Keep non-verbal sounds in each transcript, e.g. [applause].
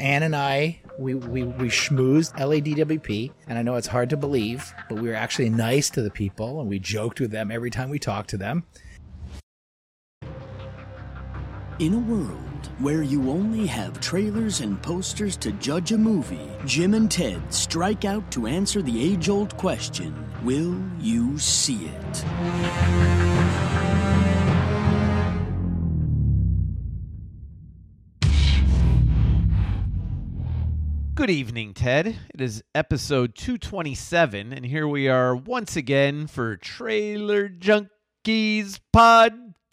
Ann and I, we, we, we schmoozed LADWP, and I know it's hard to believe, but we were actually nice to the people, and we joked with them every time we talked to them. In a world where you only have trailers and posters to judge a movie, Jim and Ted strike out to answer the age old question Will you see it? Good evening, Ted. It is episode 227, and here we are once again for Trailer Junkies Podcast.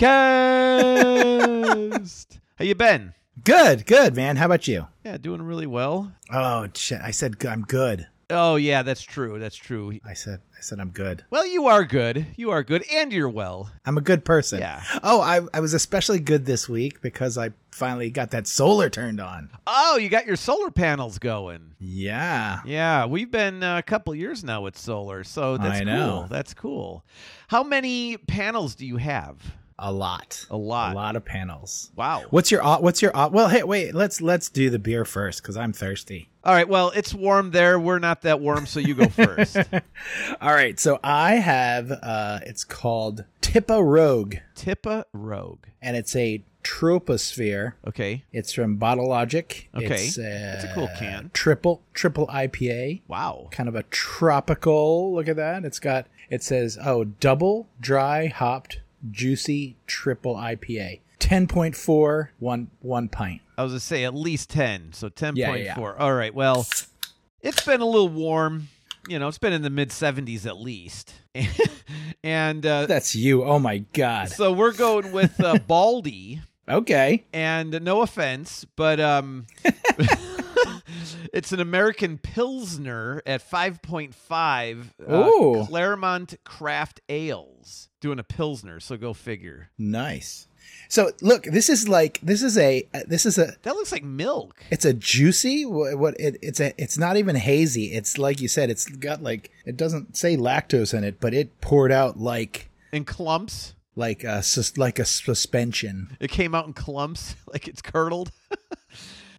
[laughs] How you been? Good, good, man. How about you? Yeah, doing really well. Oh, shit. I said I'm good. Oh, yeah, that's true. That's true. I said, I said I'm good. Well, you are good. You are good, and you're well. I'm a good person. Yeah. Oh, I, I was especially good this week because I finally got that solar turned on. Oh, you got your solar panels going. Yeah. Yeah, we've been uh, a couple years now with solar, so that's I know. cool. That's cool. How many panels do you have? A lot. A lot. A lot of panels. Wow. What's your au- what's your au- well hey wait let's let's do the beer first because I'm thirsty. All right. Well, it's warm there. We're not that warm, so you go [laughs] first. All right, so I have uh it's called Tippa Rogue Tippa Rogue. and it's a troposphere. Okay. It's from Bottle Logic. Okay. It's, uh, That's a cool can. Triple triple IPA. Wow. Kind of a tropical. Look at that. It's got it says oh double dry hopped juicy triple IPA. 10.4 one one pint. I was gonna say at least ten, so ten point Yeah, four. yeah, yeah. All right. Well, it's been a little warm. You know, it's been in the mid seventies at least, [laughs] and uh, That's you. Oh my god. so we're going with uh, [laughs] Baldy. Okay. And no offense, but um, [laughs] it's an American Pilsner at 5.5 uh, Claremont Craft Ales. Doing a Pilsner, so go figure. Nice. So look, this is like this is a uh, this is a That looks like milk. it's a juicy what, what it, it's a it's not even hazy. It's like you said it's got like it doesn't say lactose in it, but it poured out like In clumps. like a sus- like a suspension. It came out in clumps, [laughs] like it's curdled. [laughs]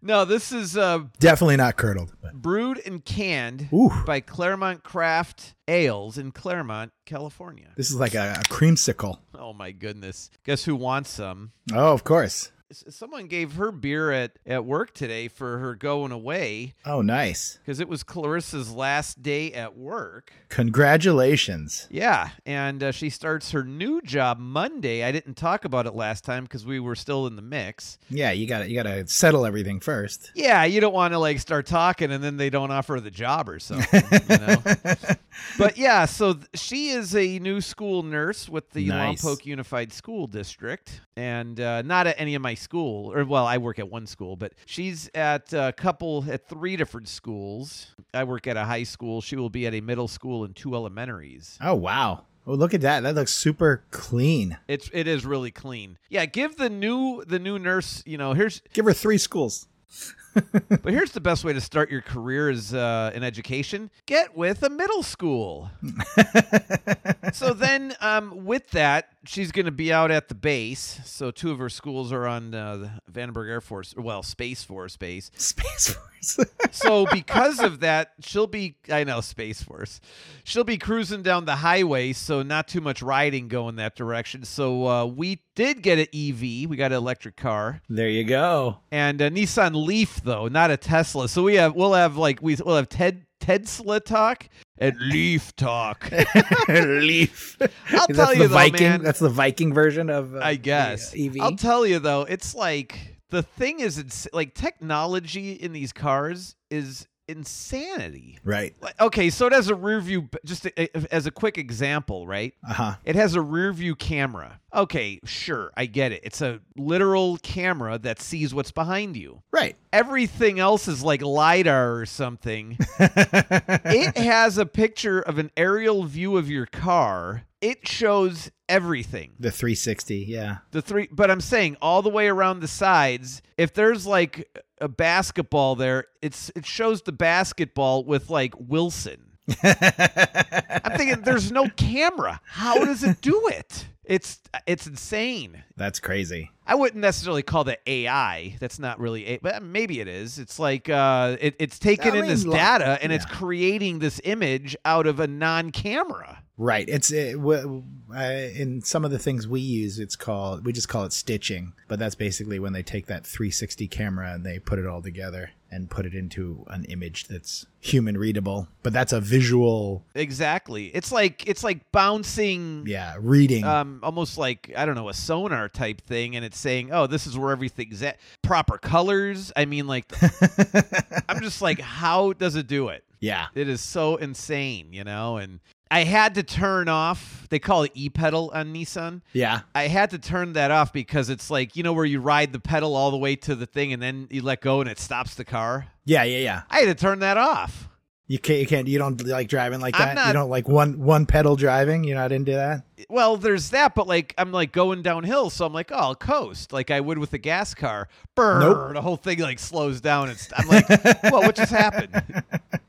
no, this is uh, Definitely not curdled. But. brewed and canned Ooh. by Claremont Craft Ales in Claremont, California. This is like a, a creamsicle. Oh my goodness. Guess who wants some? Oh, of course. Someone gave her beer at, at work today for her going away Oh, nice. because it was Clarissa's last day at work. Congratulations. Yeah, and uh, she starts her new job Monday. I didn't talk about it last time because we were still in the mix. Yeah, you got to you got to settle everything first. Yeah, you don't want to like start talking and then they don't offer the job or something, you know. [laughs] But yeah, so th- she is a new school nurse with the Nice. Lompoc Unified School District, and uh, not at any of my school, or well, I work at one school, but she's at a couple at three different schools. I work at a high school. She will be at a middle school and two elementaries. Oh, wow. Oh, look at that. That looks super clean. It's it is really clean. Yeah, give the new the new nurse. You know, here's Give her 3 schools. [laughs] but here's the best way to start your career as uh, in education: get with a middle school. [laughs] so then, um, with that, she's going to be out at the base. So two of her schools are on uh, the Vandenberg Air Force, well, Space Force base. Space Force. [laughs] So because of that, she'll be I know Space Force. She'll be cruising down the highway, so not too much riding going that direction. So uh, we did get an EV. We got an electric car there you go. and a Nissan Leaf though, not a Tesla. So we have we'll have like we we'll have Ted Tesla talk and Leaf talk. [laughs] Leaf. I'll That's tell you the though, Viking. man. That's the Viking version of uh, I guess. the EV. I'll tell you though, it's like the thing is, it's like technology in these cars is insanity. right. Okay, so it has a rear view. Just a, as a quick example, right? Uh huh. It has a rear view camera. Okay, sure, I get it. It's a literal camera that sees what's behind you. Right. Everything else is like lidar or something. [laughs] it has a picture of an aerial view of your car. It shows everything. The 360. Yeah. The three, but I'm saying all the way around the sides. If there's like a basketball there, it's it shows the basketball with like Wilson. [laughs] I'm thinking there's no camera. How does it do it? It's it's insane. That's crazy. I wouldn't necessarily call that AI. That's not really, a, but maybe it is. It's like uh, it, it's taking I in this mean, like- data and it's creating this image out of a non-camera. Right. It's it, w- uh, in some of the things we use. It's called we just call it stitching, but that's basically when they take that 360 camera and they put it all together and put it into an image that's human readable. But that's a visual, Exactly. It's like it's like bouncing. yeah, reading. Um, almost like I don't know a sonar type thing, and it's saying, "Oh, this is where everything's at." Proper colors. I mean, like, [laughs] I'm just like, how does it do it? Yeah. It is so insane, you know. And I had to turn off. They call it e-pedal on Nissan. Yeah. I had to turn that off because it's like you know where you ride the pedal all the way to the thing and then you let go and it stops the car. Yeah. Yeah. Yeah. I had to turn that off. You can't. You can't. You don't like driving like I'm that. not- you don't like one one pedal driving. You're not into that. Well, there's that, but like I'm like going downhill, so I'm like, oh, I'll coast like I would with a gas car. Brr, Nope. The whole thing like slows down. It's I'm like, well, what just happened? [laughs]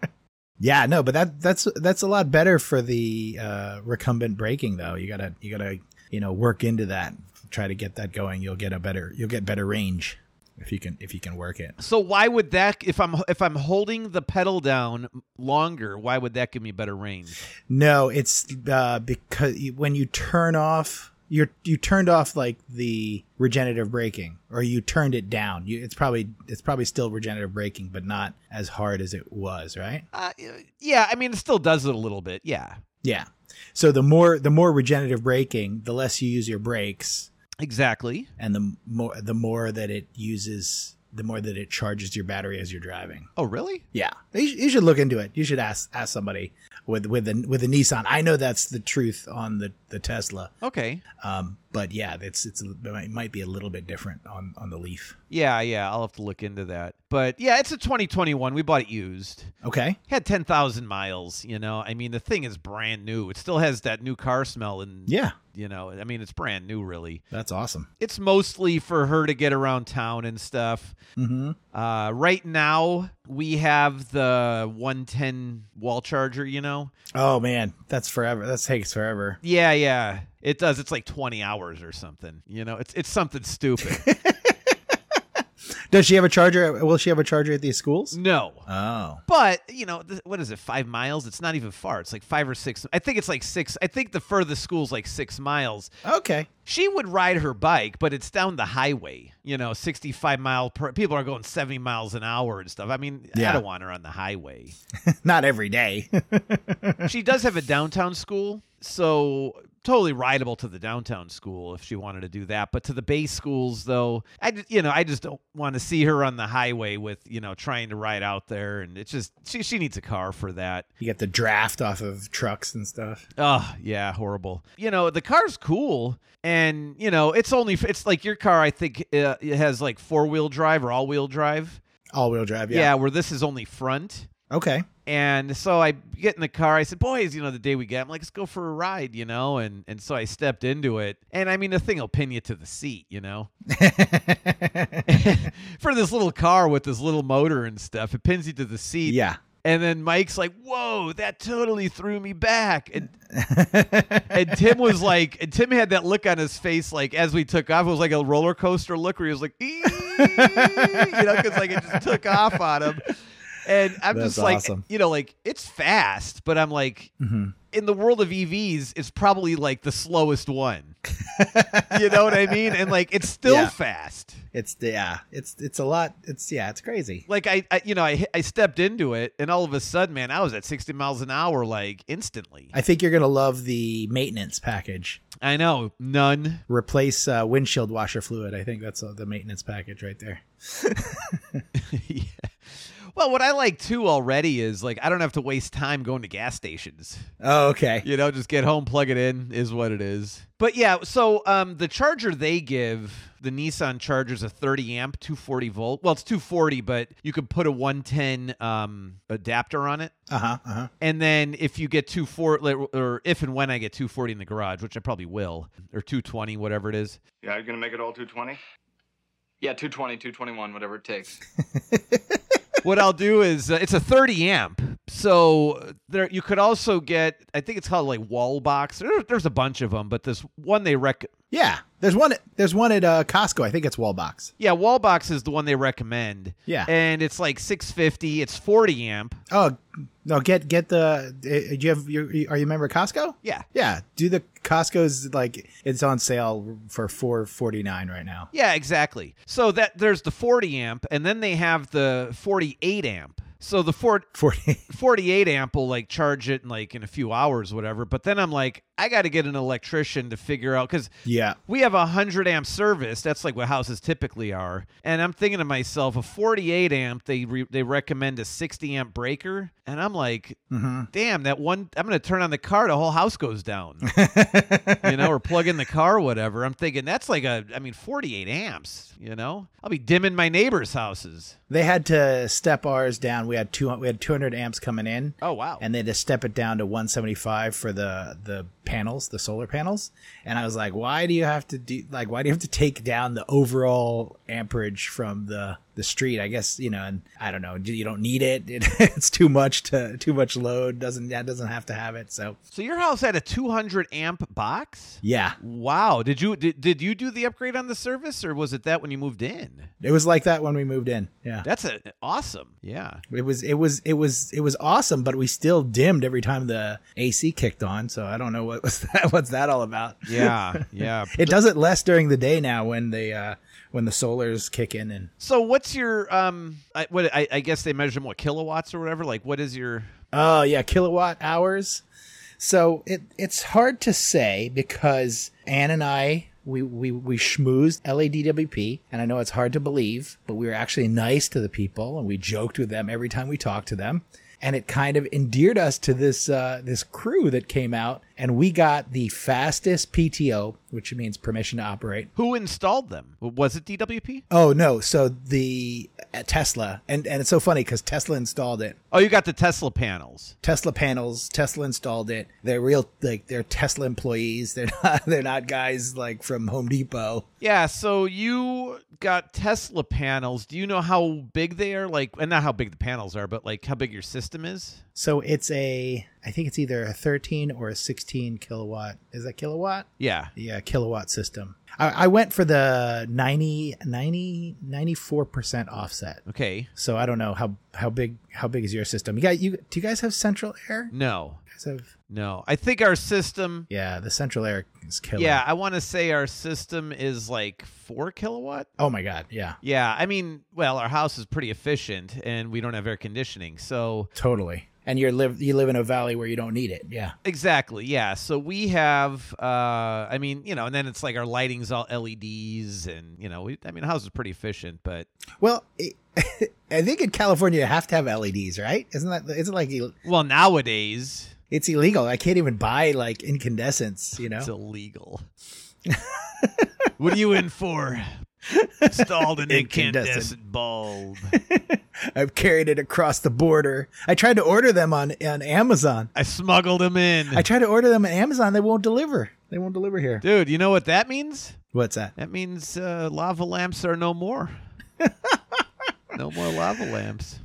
Yeah, no, but that that's that's a lot better for the uh, recumbent braking though. You gotta you gotta you know work into that. Try to get that going. You'll get a better you'll get better range if you can if you can work it. So why would that if I'm if I'm holding the pedal down longer, why would that give me better range? No, it's uh, because when you turn off you you turned off like the regenerative braking or you turned it down. You, it's probably it's probably still regenerative braking, but not as hard as it was, right? Uh, yeah, I mean it still does it a little bit. Yeah. Yeah. So the more the more regenerative braking, the less you use your brakes, Exactly. and the more the more that it uses the more that it charges your battery as you're driving Oh, really? yeah you, you should look into it you should ask ask somebody with with the with the nissan i know that's the truth on the the tesla Okay. um but yeah it's it's a- it might be a little bit different on on the leaf Yeah, yeah, I'll have to look into that. But yeah, it's a 2021. We bought it used. okay Had 10,000 miles, you know. I mean, the thing is brand new. It still has that new car smell and yeah you know, I mean, it's brand new really. that's awesome It's mostly for her to get around town and stuff. mm-hmm Uh, right now, we have the 110 wall charger, you know? oh man that's forever that takes forever Yeah, yeah. It does. It's like 20 hours or something. You know, it's it's something stupid. [laughs] does she have a charger will she have a charger at these schools no. oh But, you know, th- what is it? 5 miles? It's not even far. It's like 5 or 6. I think it's like 6. I think the furthest school's like 6 miles. okay She would ride her bike, but it's down the highway. You know, 65 mile per people are going 70 miles an hour and stuff. I mean, I don't want her on the highway. [laughs] not every day [laughs] she does have a downtown school, so totally rideable to the downtown school if she wanted to do that. But to the base schools, though, I ju- you know I just don't want to see her on the highway with you know trying to ride out there, and it's just she she needs a car for that. you get the draft off of trucks and stuff Oh yeah, horrible. You know the car's cool, and you know it's only it's like your car. I think uh, it has like four wheel drive or all wheel drive. all-wheel drive Yeah. yeah where this is only front. okay And so I get in the car. I said, "Boys, you know the day we get, I'm like, let's go for a ride, you know." And and so I stepped into it, and I mean, the thing will pin you to the seat, you know. [laughs] [laughs] for this little car with this little motor and stuff, it pins you to the seat. yeah And then Mike's like, "Whoa, that totally threw me back." And [laughs] and Tim was like, and Tim had that look on his face, like as we took off, it was like a roller coaster look, where he was like, you know, because like it just took off on him. And I'm That's just like, awesome. you know, like it's fast, but I'm like, Mhm. in the world of EVs, it's probably like the slowest one. [laughs] you know what I mean? And like, it's still Yeah. fast. It's yeah, it's it's a lot. It's yeah, it's crazy. Like I, I, you know, I I stepped into it, and all of a sudden, man, I was at 60 miles an hour, like instantly. I think you're gonna love the maintenance package. I know, none. Replace uh, windshield washer fluid. I think that's uh, the maintenance package right there. [laughs] [laughs] yeah. Well, what I like too already is like I don't have to waste time going to gas stations. Oh, okay. You know, just get home, plug it in, is what it is. But yeah, so um, the charger they give, the Nissan charger's a 30 amp, 240 volt. Well, it's 240, but you could put a 110 um, adapter on it. Uh huh. Uh huh. And then if you get 240, or if and when I get 240 in the garage, which I probably will, or 220, whatever it is. Yeah, you're gonna make it all 220? Yeah, 220, 221, whatever it takes. [laughs] what I'll do is uh, it's a 30 amp. So there you could also get I think it's called like wall box. There, there's a bunch of them, but this one they rec Yeah, there's one. At, there's one at uh, Costco. I think it's Wallbox. Yeah, Wallbox is the one they recommend. Yeah. and it's like 650. It's 40 amp. Oh no, get get the. uh, Do you have? You, are you a member of Costco? Yeah. Yeah, do the Costco's like it's on sale for four forty nine right now. Yeah, exactly. So that there's the 40 amp, and then they have the 48 amp. So the four, Forty. 48 amp will like charge it in like in a few hours, whatever. But then I'm like, I got to get an electrician to figure out because yeah. we have a 100 amp service. That's like what houses typically are. And I'm thinking to myself, a 48 amp, they re- they recommend a 60 amp breaker. And I'm like, Mm-hmm. damn, that one, I'm going to turn on the car, the whole house goes down. [laughs] you know, or plug in the car or whatever. I'm thinking that's like a, I mean, 48 amps, you know? I'll be dimming my neighbors' houses. They had to step ours down. We had two. We had two hundred amps coming in. Oh, wow. and they just step it down to 175 for the the panels, the solar panels. And I was like, why do you have to do like why do you have to take down the overall amperage from the the street? I guess you know, and I don't know, you don't need it. it [laughs] it's too much to too much load. Doesn't that doesn't have to have it. So so your house had a 200 amp box? yeah, Wow. Did you did, did you do the upgrade on the service or was it that when you moved in? it was like that when we moved in. Yeah. That's a, awesome. Yeah. It was it was it was it was awesome, but we still dimmed every time the AC kicked on. So I don't know what [laughs] was that. What's that all about? Yeah. [laughs] Yeah. It does it less during the day now when the uh, when the solars kick in and so what's your um I, what I, I guess they measure them what kilowatts or whatever like what is your oh yeah kilowatt hours. So it it's hard to say because Ann and I we we we schmoozed LADWP and I know it's hard to believe, but we were actually nice to the people and we joked with them every time we talked to them. And it kind of endeared us to this uh, this crew that came out, and we got the fastest PTO, which means permission to operate, who installed them? Was it DWP? Oh no! So the uh, Tesla, and and it's so funny because Tesla installed it. Oh, you got the Tesla panels. Tesla panels. Tesla installed it. They're real, like they're Tesla employees. [laughs] They're not. They're not guys like from Home Depot. Yeah, so you got Tesla panels. Do you know how big they are? Like, and not how big the panels are, but like how big your system is? So it's a. I think it's either a 13 or a 16 kilowatt. Is that kilowatt? Yeah. Yeah, kilowatt system. I, I went for the 90, 90, 94% offset. Okay. So I don't know how how big how big is your system? You got you? Do you guys have central air? No. Have No. I think our system. Yeah, the central air is killer. Yeah, I want to say our system is like four kilowatt. Oh my god. Yeah. Yeah, I mean, well, our house is pretty efficient, and we don't have air conditioning, so Totally. And you live you live in a valley where you don't need it. Yeah. exactly, yeah. So we have, uh, I mean, you know, and then it's like our lighting's all LEDs, and you know, we, I mean, our house is pretty efficient, but Well, it, [laughs] I think in California you have to have LEDs, right? Isn't that isn't like well, nowadays it's illegal? I can't even buy like incandescents. You know. it's illegal. [laughs] what are you in for? Installed an [laughs] Incandescent. bulb. [laughs] I've carried it across the border. I tried to order them on on Amazon. I smuggled them in. I tried to order them on Amazon. They won't deliver. They won't deliver here. Dude, you know what that means? What's that? That means uh, lava lamps are no more. [laughs] no more lava lamps.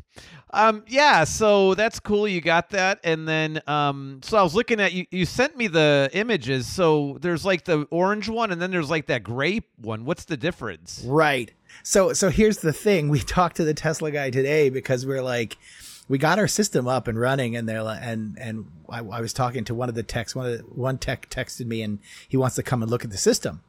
Um, yeah, so that's cool. You got that, and then um, so I was looking at you. You sent me the images. So there's like the orange one, and then there's like that gray one. What's the difference? Right. So so here's the thing. We [laughs] talked to the Tesla guy today because we're like we got our system up and running and they're like, and and I, I was talking to one of the techs one of the, one tech texted me and he wants to come and look at the system.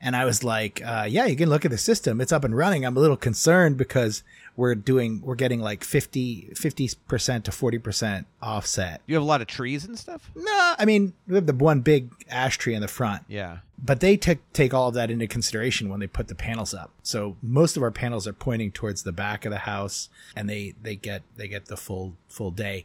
And I was like, uh, yeah, you can look at the system. It's up and running. I'm a little concerned because we're doing, we're getting like 50, 50% to 40% offset. You have a lot of trees and stuff. No, I mean, we have the one big ash tree in the front Yeah. but they take take all of that into consideration when they put the panels up. So most of our panels are pointing towards the back of the house, and they they get they get the full full day.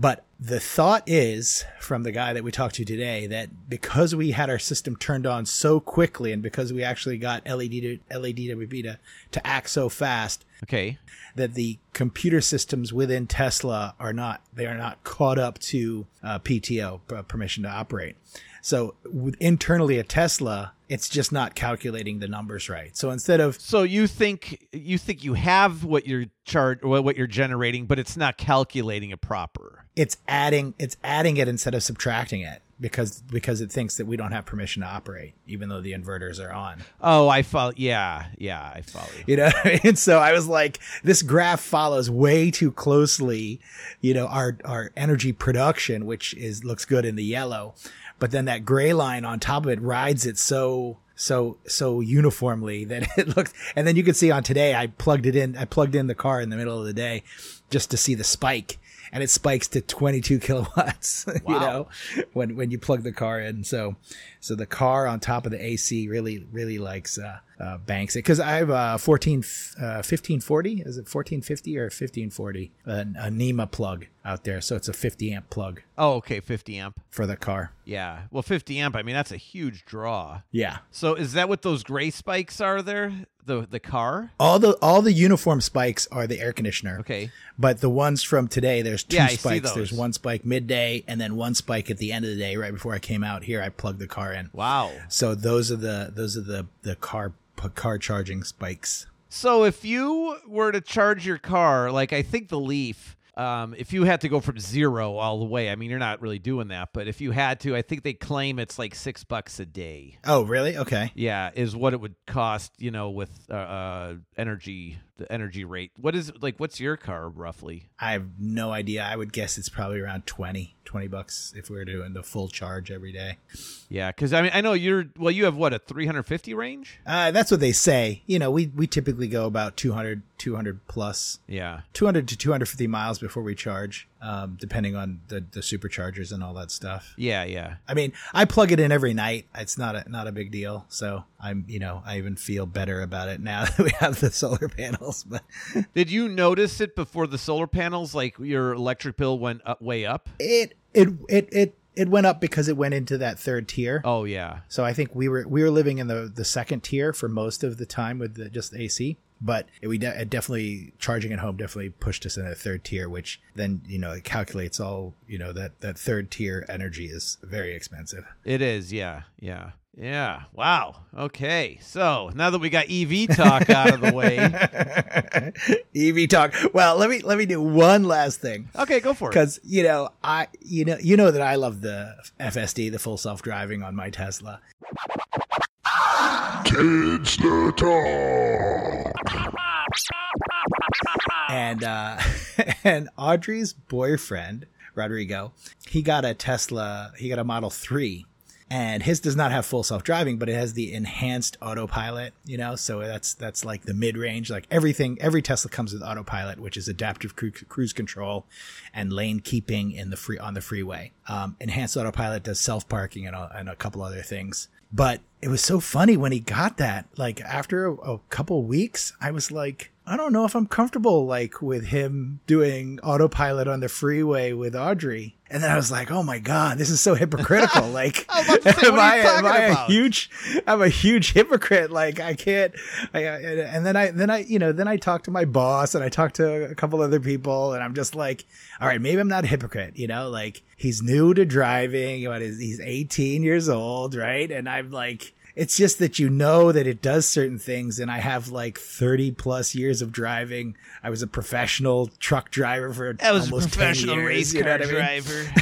But the thought is from the guy that we talked to today that because we had our system turned on so quickly, and because we actually got LED to, LADWP to to act so fast, Okay. that the computer systems within Tesla are not they are not caught up to uh, PTO permission to operate. So with, internally at Tesla, it's just not calculating the numbers right. So instead of So you think you think you have what you're chart what what you're generating, but it's not calculating it proper. it's adding it's adding it instead of subtracting it. because because it thinks that we don't have permission to operate, even though the inverters are on. Oh, I follow. Yeah, yeah, I follow you. You know, [laughs] and so I was like, this graph follows way too closely, you know, our our energy production, which is looks good in the yellow, but then that gray line on top of it rides it so so so uniformly [laughs] that it looks and then you can see on today I plugged it in I plugged in the car in the middle of the day just to see the spike and it spikes to 22 kilowatts [laughs] you know when when you plug the car in so so the car on top of the AC really really likes uh, uh banks it because I have a 14 uh 1540 is it 1450 or 1540 a, a NEMA plug out there so it's a 50 amp plug Oh, okay, 50 amp. for the car Yeah. Well, 50 amp. I mean, that's a huge draw. yeah So is that what those gray spikes are there? The the car? all the all the uniform spikes are the air conditioner Okay. But the ones from today, there's two Yeah, I see spikes. those. There's one spike midday and then one spike at the end of the day, right before I came out here. I plugged the car in. Wow. So those are the those are the the car car charging spikes. So if you were to charge your car, like I think the Leaf, um, if you had to go from zero all the way, I mean, you're not really doing that, but if you had to, I think they claim it's like six bucks a day. Oh, really? Okay. Yeah, is what it would cost, you know, with uh, uh, energy, the energy rate. What is like? What's your car roughly? I have no idea. I would guess it's probably around 20, 20 bucks if we were doing the full charge every day. Yeah, because I mean, I know you're. Well, you have what a 350 range. Uh, that's what they say. You know, we, we typically go about 200, 200 plus, Yeah. 200 to 250 miles before we charge, um, depending on the, the superchargers and all that stuff. Yeah, yeah. I mean, I plug it in every night. It's not a not a big deal. So I'm, you know, I even feel better about it now [laughs] that we have the solar panels. But [laughs] Did you notice it before the solar panels? Like your electric bill went up, way up. it it it it it went up because it went into that third tier. Oh yeah. So I think we were we were living in the the second tier for most of the time with the, just the AC. But it, we de- definitely charging at home definitely pushed us in a third tier, which then you know it calculates all you know that that third tier energy is very expensive. It is, yeah, yeah, yeah. Wow. Okay. So now that we got EV talk out of the way, [laughs] EV talk. Well, let me let me do one last thing. okay, go for it. because you know I you know you know that I love the FSD, the full self driving on my Tesla. Kids the Talk. And uh, [laughs] and Audrey's boyfriend Rodrigo, he got a Tesla. He got a Model Three. And his does not have full self driving, but it has the enhanced autopilot, you know? So that's, that's like the mid range. Like everything, every Tesla comes with autopilot, which is adaptive cru- cruise control and lane keeping in the free, on the freeway. Um, enhanced autopilot does self parking and, and a couple other things. But it was so funny when he got that. Like after a, a couple weeks, I was like, I don't know if I'm comfortable like with him doing autopilot on the freeway with Audrey. And then I was like, oh my god, this is so hypocritical. [laughs] Like, I was about to say, am I, am I a huge? I'm a huge hypocrite. Like, I can't. I, and then I, then I, you know, then I talked to my boss and I talked to a couple other people, and I'm just like, all right, maybe I'm not a hypocrite. You know, like he's new to driving. What is he's 18 years old, right? And I'm like. It's just that you know that it does certain things, and I have like 30 plus years of driving. I was a professional truck driver for was a almost 10 years, race you know car I mean? driver.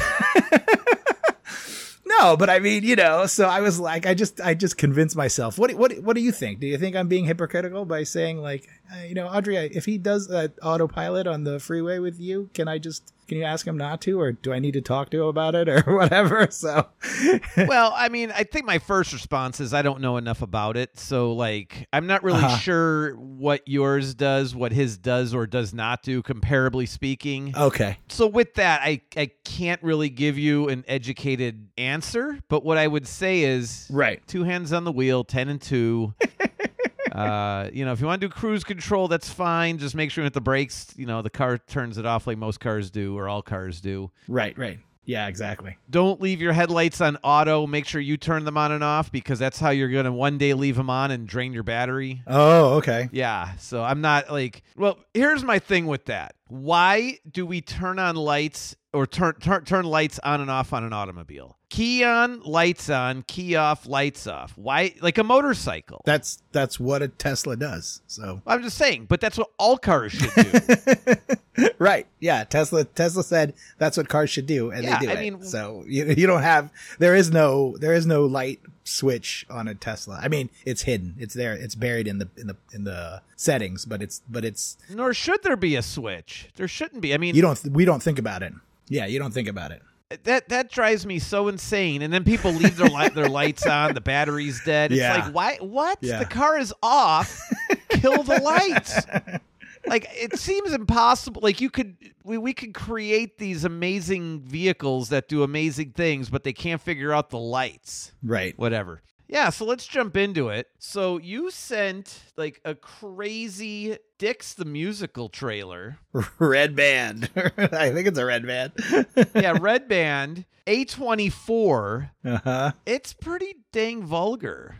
[laughs] No, but I mean, you know, so I was like, I just, I just convinced myself. What, what, what do you think? Do you think I'm being hypocritical by saying like, uh, you know, Audrey, if he does that autopilot on the freeway with you, can I just, can you ask him not to, or do I need to talk to him about it, or [laughs] whatever? So, [laughs] well, I mean, I think my first response is I don't know enough about it, so like I'm not really Uh-huh. sure what yours does, what his does or does not do, comparably speaking. okay, so with that, I I can't really give you an educated answer, but what I would say is right, two hands on the wheel, ten and two. [laughs] uh, you know, if you want to do cruise control, that's fine. Just make sure hit the brakes. You know, the car turns it off like most cars do, or all cars do. right, right. Yeah, exactly. Don't leave your headlights on auto. Make sure you turn them on and off because that's how you're gonna one day leave them on and drain your battery. Oh, okay. Yeah, so I'm not like, well, here's my thing with that. Why do we turn on lights or turn turn turn lights on and off on an automobile? Key on, lights on, key off, lights off. Why like a motorcycle? That's that's what a Tesla does. So, I'm just saying, but that's what all cars should do. [laughs] [laughs] right. Yeah. Tesla Tesla said that's what cars should do, and Yeah, they do I it. mean- so you you don't have there is no there is no light switch on a Tesla. I mean, it's hidden. It's there. It's buried in the in the in the settings, but it's but it's Nor should there be a switch. There shouldn't be. I mean, you don't we don't think about it. Yeah, you don't think about it. that that drives me so insane. And then people leave their light their lights on, the battery's dead. It's Yeah. like why what? Yeah. The car is off. Kill the lights. [laughs] Like it seems impossible. Like you could we, we could create these amazing vehicles that do amazing things, but they can't figure out the lights. Right. Whatever. Yeah, so let's jump into it. So you sent like a crazy Dicks the musical trailer. [laughs] Red band. [laughs] I think it's a red band. [laughs] Yeah, Red Band, A24. uh-huh. it's pretty dang vulgar.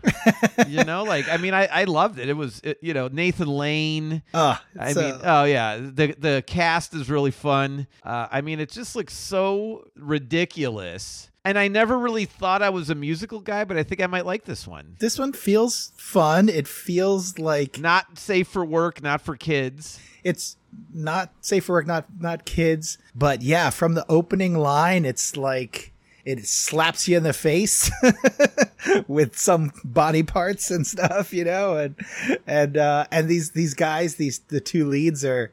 you know, like I mean, I, I loved it. It was it, you know Nathan Lane. Oh, I so- mean, oh yeah, the the cast is really fun. Uh, I mean, it just looks so ridiculous. And I never really thought I was a musical guy, but I think I might like this one. this one feels fun. It feels like Not safe for work, not for kids. it's not safe for work, not not kids. But yeah, from the opening line, it's like it slaps you in the face [laughs] with some body parts and stuff, you know, and and uh, and these these guys, these the two leads are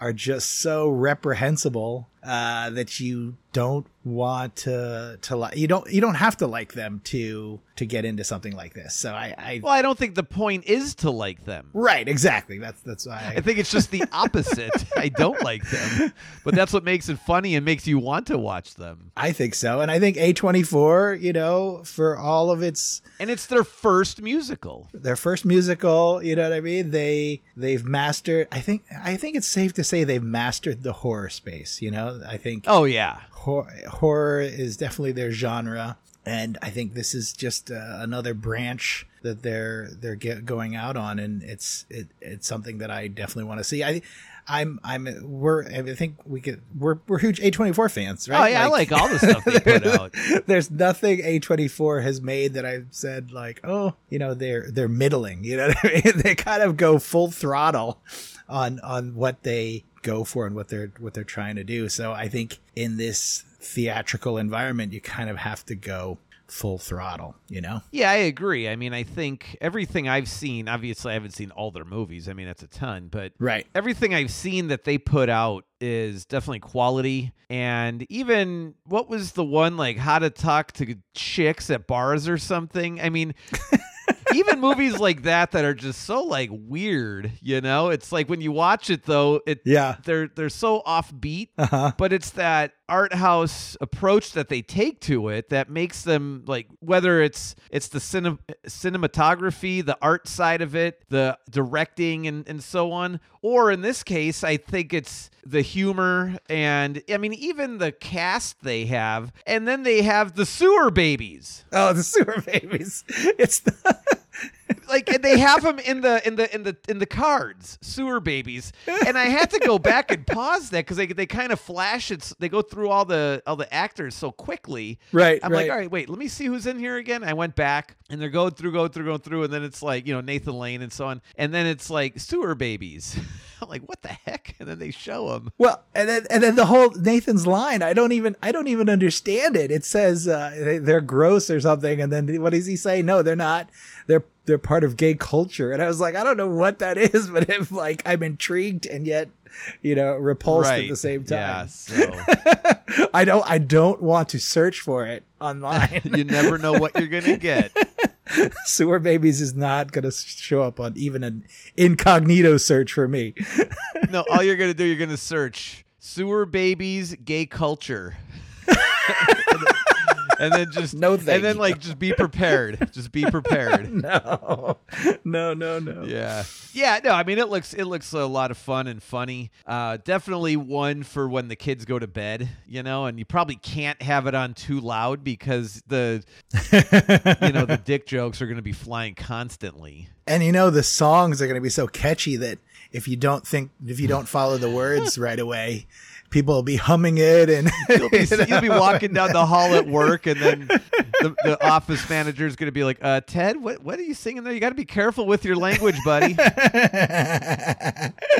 are just so reprehensible uh, that you don't want to to like you don't you don't have to like them to to get into something like this. So I, I Well, I don't think the point is to like them. right exactly that's that's why I think it's just the [laughs] opposite. I don't like them, but that's what makes it funny and makes you want to watch them. I think so. And I think A24, you know, for all of its And it's their first musical. their first musical, you know what I mean? They they've mastered I think I think it's safe to say they've mastered the horror space, you know? I think Oh yeah. Hor- horror is definitely their genre and I think this is just uh, another branch that they're they're get going out on and it's it it's something that I definitely want to see. I I'm I'm we're I think we could we're we're huge A24 fans, right? Oh yeah, I like all the stuff they put [laughs] out. there's nothing A24 has made that I've said like, oh, you know, they're they're middling. You know what I mean? [laughs] They kind of go full throttle on on what they go for and what they're what they're trying to do. So I think in this theatrical environment, you kind of have to go full throttle. You know? Yeah, I agree. I mean, I think everything I've seen, obviously I haven't seen all their movies. I mean, that's a ton, but Right. everything I've seen that they put out is definitely quality. And even what was the one like how to talk to chicks at bars or something? I mean, [laughs] even movies like that that are just so like weird, you know? It's like when you watch it though, it Yeah. they're they're so offbeat, Uh-huh. but it's that art house approach that they take to it that makes them like whether it's it's the cine- cinematography, the art side of it, the directing and and so on, or in this case, I think it's the humor and I mean even the cast they have, and then they have the sewer babies. Oh, the sewer [laughs] babies. It's the like and they have them in the in the in the in the cards sewer babies. And i had to go back and pause that because they, they kind of flash it they go through all the all the actors so quickly. Right, i'm right. like all right wait let me see who's in here again. I went back and they're going through going through going through and then it's like you know nathan lane and so on. And then it's like sewer babies [laughs] [laughs] i'm like what the heck and then they show them Well, and then and then the whole Nathan's line, I don't even I don't even understand it. It says uh, they, they're gross or something, and then what does he say? No, they're not. They're they're part of gay culture, and I was like, I don't know what that [laughs] is, but if like I'm intrigued and yet you know repulsed at the same yeah time. so [laughs] I don't I don't want to search for it online. you never know what you're gonna get [laughs] Sewer babies is not going to show up on even an incognito search for me. [laughs] No, all you're gonna do, you're gonna search sewer babies, gay culture. [laughs] and then just No, and then you. like just be prepared. Just be prepared. [laughs] no, no, no, no. Yeah. Yeah, no, I mean it looks it looks a lot of fun and funny. Uh definitely one for when the kids go to bed, you know, and you probably can't have it on too loud because the you know, the [laughs] dick jokes are gonna be flying constantly. And you know the songs are going to be so catchy that if you don't think if you don't follow the words right away, people will be humming it and [laughs] You'll be, you'll be walking down the hall at work, and then [laughs] the, the office manager is going to be like, uh, "Ted, what what are you singing there? You got to be careful with your language, buddy." [laughs]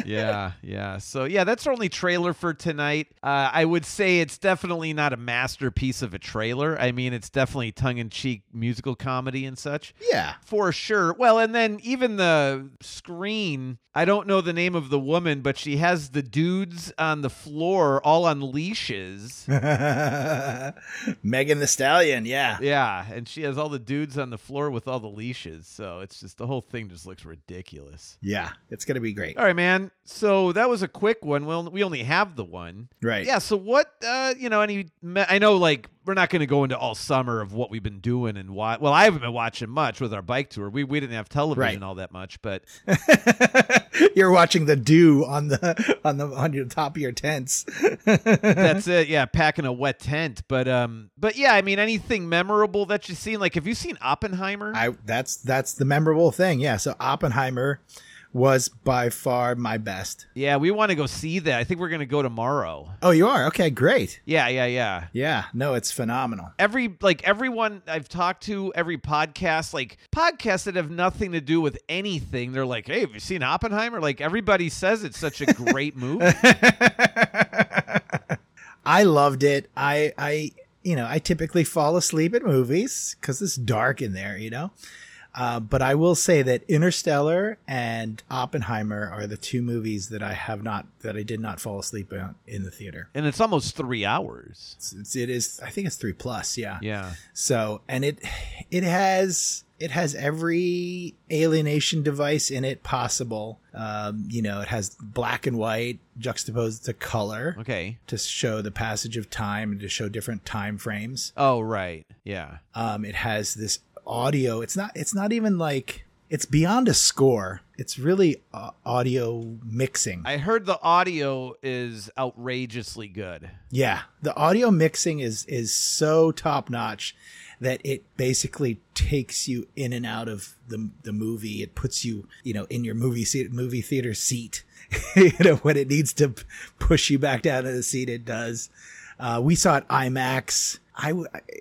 yeah, yeah. So yeah, that's our only trailer for tonight. Uh, I would say it's definitely not a masterpiece of a trailer. I mean, it's definitely tongue in cheek musical comedy and such. yeah. For sure. Well, and then even the screen, I don't know the name of the woman, but she has the dudes on the floor all on leashes. [laughs] Megan Thee Stallion, yeah. Yeah, and she has all the dudes on the floor with all the leashes. So it's just the whole thing just looks ridiculous. Yeah, it's going to be great. All right, man. So that was a quick one. Well, we only have the one. Right. Yeah. So what? Uh, you know, any? I know, like, we're not going to go into all summer of what we've been doing and why. Well, I haven't been watching much with our bike tour. We we didn't have television Right. all that much, but [laughs] You're watching the dew on the on the on your top of your tents. [laughs] that's it. Yeah, packing a wet tent. But um, but yeah, I mean, anything memorable that you've seen? Like, have you seen Oppenheimer? I that's that's the memorable thing. Yeah, so Oppenheimer was by far my best. yeah, we want to go see that. I think we're going to go tomorrow. Oh, you are? Okay, great. Yeah, yeah, yeah. Yeah, no, it's phenomenal. every like everyone I've talked to, every podcast, like podcasts that have nothing to do with anything, they're like, "Hey, have you seen Oppenheimer?" Like everybody says it's such a great [laughs] movie. I loved it. I I you know, I typically fall asleep at movies cuz it's dark in there, you know. Uh, but I will say that Interstellar and Oppenheimer are the two movies that I have not that I did not fall asleep on in the theater. and it's almost three hours. It's, it's, it is I think it's 3 plus, yeah. Yeah, So, and it it has it has every alienation device in it possible. Um, you know, it has black and white juxtaposed to color okay. to show the passage of time and to show different time frames. Oh, right. Yeah. Um, it has this audio. It's not. It's not even like. It's beyond a score. It's really uh, audio mixing. I heard the audio is outrageously good. Yeah, the audio mixing is is so top notch that it basically takes you in and out of the the movie. It puts you, you know, in your movie seat, movie theater seat. [laughs] you know, when it needs to push you back down to the seat, it does. Uh, we saw it IMAX. I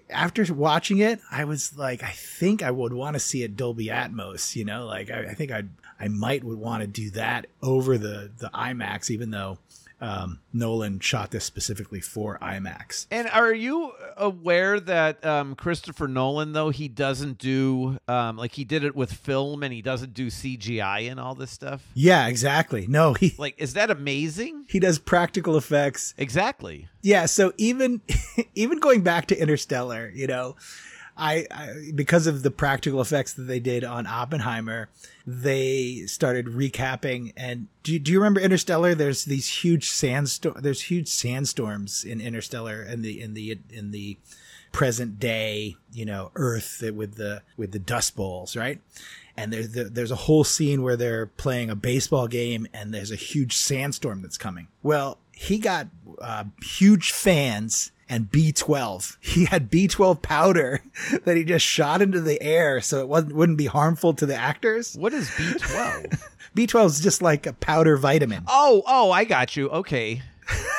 after watching it, I was like, I think I would want to see it Dolby Atmos. You know, like I, I think I I might would want to do that over the the IMAX, even though um, Nolan shot this specifically for IMAX. And are you aware that um, Christopher Nolan, though he doesn't do um, like he did it with film, and he doesn't do CGI and all this stuff? Yeah, exactly. No, he [laughs] Like, is that amazing? he does practical effects. Exactly. Yeah, so even [laughs] even going back to Interstellar, you know, I, I because of the practical effects that they did on Oppenheimer, they started recapping. And do you, do you remember Interstellar? There's these huge sandstorm. There's huge sandstorms in Interstellar in the in the in the present day, you know, Earth with the with the dust bowls, right? And there's the, there's a whole scene where they're playing a baseball game, and there's a huge sandstorm that's coming. Well, he got uh, huge fans and B12. He had B12 powder [laughs] that he just shot into the air so it wasn't wouldn't be harmful to the actors. What is B12? [laughs] B12 is just like a powder vitamin. oh, oh, I got you. Okay.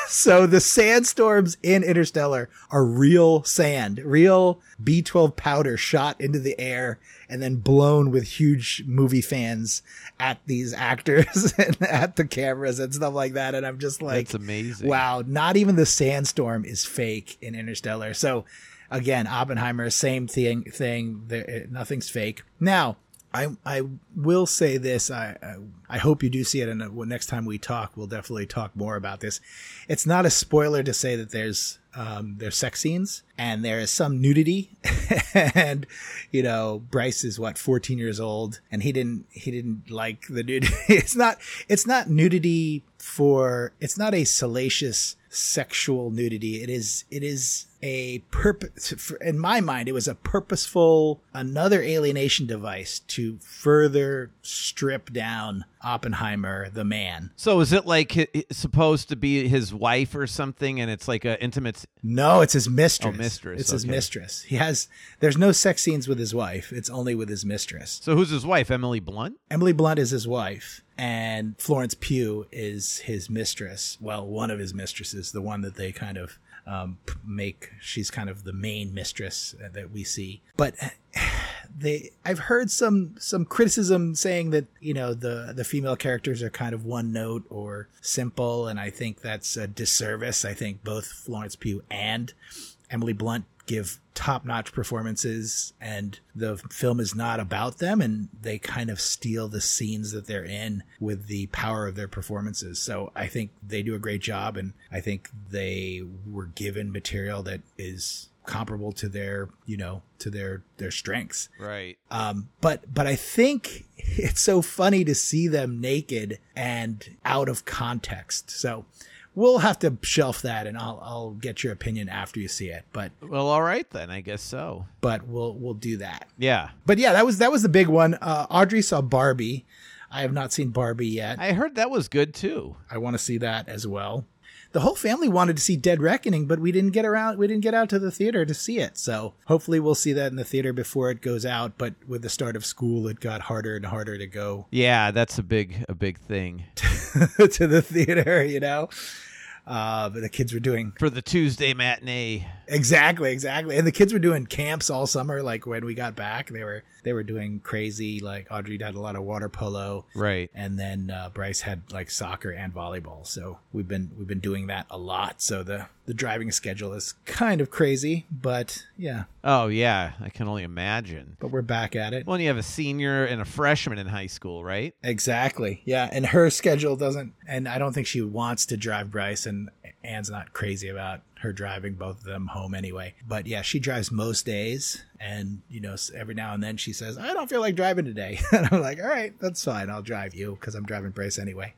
So the sandstorms in Interstellar are real sand, real B12 powder shot into the air and then blown with huge movie fans at these actors [laughs] and at the cameras and stuff like that. And I'm just like, That's amazing. wow, not even the sandstorm is fake in Interstellar. So again, Oppenheimer, same thing, thing. There, eh, nothing's fake. Now, I I will say this. I I, I hope you do see it, and uh, next time we talk, we'll definitely talk more about this. It's not a spoiler to say that there's um, there's sex scenes and there is some nudity, [laughs] and you know Bryce is what 14 years old, and he didn't he didn't like the nudity. [laughs] It's not it's not nudity for it's not a salacious sexual nudity. It is it is a purpose in my mind it was a purposeful another alienation device to further strip down Oppenheimer, the man. So is it like supposed to be his wife or something, and it's like an intimate? No, it's his mistress. Oh, mistress, It's his mistress. He has. There's no sex scenes with his wife. It's only with his mistress. So who's his wife? Emily Blunt. Emily Blunt is his wife, and Florence Pugh is his mistress. Well, one of his mistresses, the one that they kind of um, make. She's kind of the main mistress that we see. But [sighs] they, I've heard some some criticism saying that you know the the female characters are kind of one note or simple, and I think that's a disservice. I think both Florence Pugh and Emily Blunt give top notch performances and the film is not about them and they kind of steal the scenes that they're in with the power of their performances. So I think they do a great job and I think they were given material that is comparable to their, you know, to their their strengths. Right. Um, but but I think [laughs] it's so funny to see them naked and out of context. So we'll have to shelf that, and I'll I'll get your opinion after you see it. But Well, all right then. I guess so. but we'll we'll do that. Yeah. But yeah, that was that was the big one. Uh, Audrey saw Barbie. I have not seen Barbie yet. I heard that was good too. I want to see that as well. The whole family wanted to see Dead Reckoning, but we didn't get around. We didn't get out to the theater to see it. So hopefully we'll see that in the theater before it goes out. But with the start of school, it got harder and harder to go Yeah, that's a big a big thing [laughs] to the theater. You know, uh, but the kids were doing for the Tuesday matinee. exactly, exactly, and the kids were doing camps all summer. Like when we got back, they were they were doing crazy. Like Audrey had a lot of water polo, Right. and then uh, Bryce had like soccer and volleyball. So we've been we've been doing that a lot. So the the driving schedule is kind of crazy, but yeah, Oh yeah, I can only imagine. but we're back at it. Well, and you have a senior and a freshman in high school, right? Exactly. Yeah, and her schedule doesn't, and I don't think she wants to drive Bryce, and Anne's not crazy about her driving both of them home anyway. But yeah, she drives most days, and you know, every now and then she says, "I don't feel like driving today," [laughs] and I'm like, "All right, that's fine. I'll drive you because I'm driving Bryce anyway."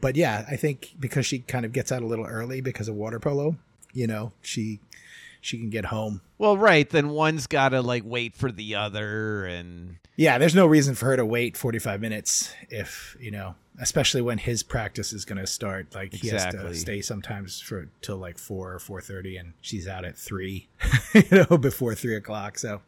But yeah, I think because she kind of gets out a little early because of water polo, you know, she she can get home. Well, right. Then one's got to like wait for the other, and Yeah, there's no reason for her to wait 45 minutes if, you know, especially when his practice is going to start. Like he has to stay sometimes for till like 4 or 4.30 and she's out at 3, [laughs] you know, before 3 o'clock. So,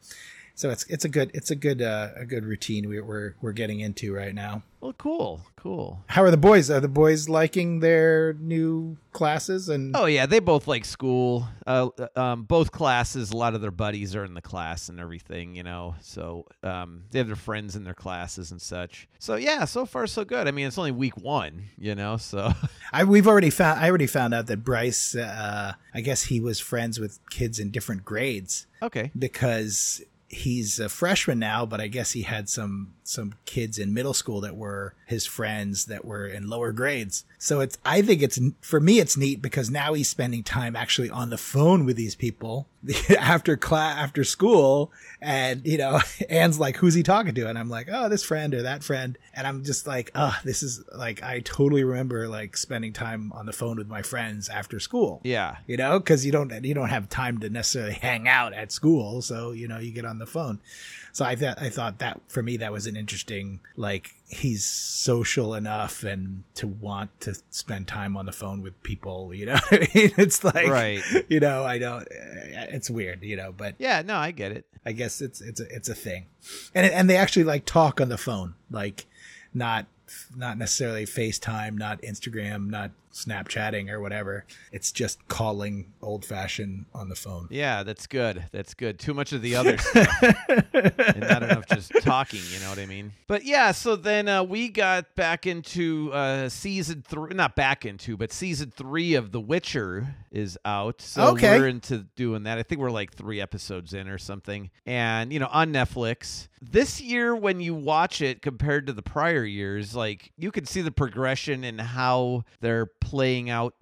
so it's, it's a good, it's a good, uh, a good routine we, we're, we're getting into right now. well, cool, cool. How are the boys? Are the boys liking their new classes? And Oh yeah, they both like school. Uh, um, both classes. A lot of their buddies are in the class and everything, you know. So um, they have their friends in their classes and such. So yeah, so far so good. I mean, it's only week one, you know. So [laughs] I, we've already found, I already found out that Bryce, uh, I guess he was friends with kids in different grades. okay, because he's a freshman now, but I guess he had some some kids in middle school that were his friends that were in lower grades. So it's I think it's for me it's neat because now he's spending time actually on the phone with these people [laughs] after class after school. And you know [laughs] Anne's like who's he talking to? And I'm like oh this friend or that friend. And I'm just like oh this is like I totally remember like spending time on the phone with my friends after school. Yeah, you know because you don't you don't have time to necessarily hang out at school. So you know you get on the phone. So i thought i thought that for me that was an interesting like he's social enough and to want to spend time on the phone with people you know [laughs] I mean? it's like Right. you know i don't eh, it's weird you know but yeah. No, I get it. i guess it's it's a, it's a thing and and they actually like talk on the phone like not not necessarily FaceTime, not Instagram, not Snapchatting or whatever. It's just calling old fashioned on the phone. Yeah, that's good. That's good. Too much of the [laughs] other stuff, and not enough just [laughs] talking. You know what I mean? But yeah. So then uh, we got back into uh, season three. Not back into, but season three of The Witcher is out. So Okay. we're into doing that. I think we're like three episodes in or something. And you know, on Netflix this year, when you watch it compared to the prior years, like you can see the progression in how they're playing out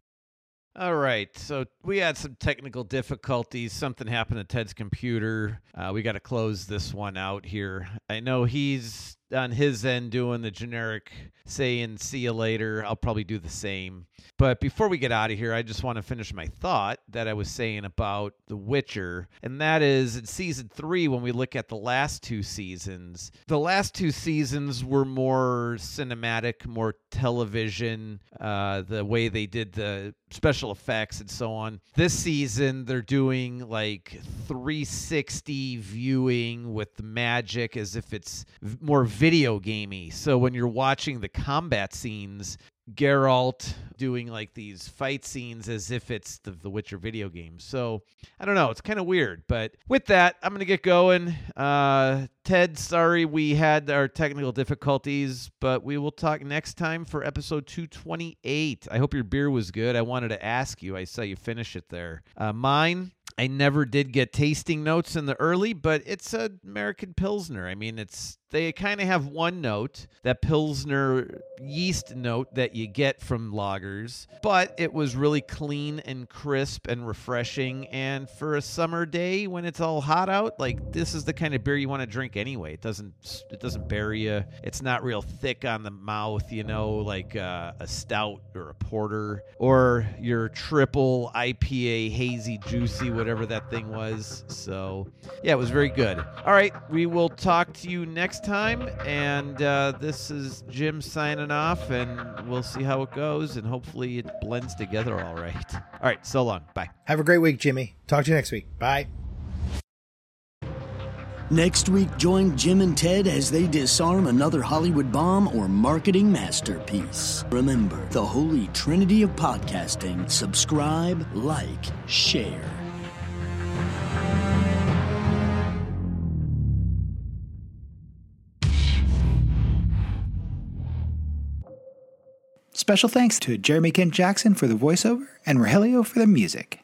all right, so we had some technical difficulties. Something happened to Ted's computer. Uh, we got to close this one out here. I know he's on his end doing the generic saying see you later. I'll probably do the same. But before we get out of here, I just want to finish my thought that I was saying about The Witcher. And that is in season three, when we look at the last two seasons, the last two seasons were more cinematic, more television, uh, the way they did the special effects and so on. This season, they're doing like 360 viewing with magic as if it's more video gamey. So when you're watching the combat scenes, Geralt doing like these fight scenes as if it's the, the Witcher video game. So I don't know. It's kind of weird. But with that, I'm going to get going. Uh, Ted, sorry we had our technical difficulties, but we will talk next time for episode 228. I hope your beer was good. I wanted to ask you. I saw you finish it there. Uh, mine. I never did get tasting notes in the early, but it's an American Pilsner. I mean, it's they kind of have one note, that Pilsner yeast note that you get from lagers, but it was really clean and crisp and refreshing. And for a summer day when it's all hot out, like this is the kind of beer you want to drink anyway. It doesn't it doesn't bury you. It's not real thick on the mouth, you know, like uh, a stout or a porter or your triple IPA hazy juicy whatever that thing was. So yeah, it was very good. All right, we will talk to you next time. And uh, this is Jim signing off, and we'll see how it goes. And hopefully, it blends together all right. All right, so long. Bye. Have a great week, Jimmy. Talk to you next week. Bye. Next week, join Jim and Ted as they disarm another Hollywood bomb or marketing masterpiece. Remember, the holy trinity of podcasting subscribe, like, share. Special thanks to Jeremy Kent Jackson for the voiceover and Rogelio for the music.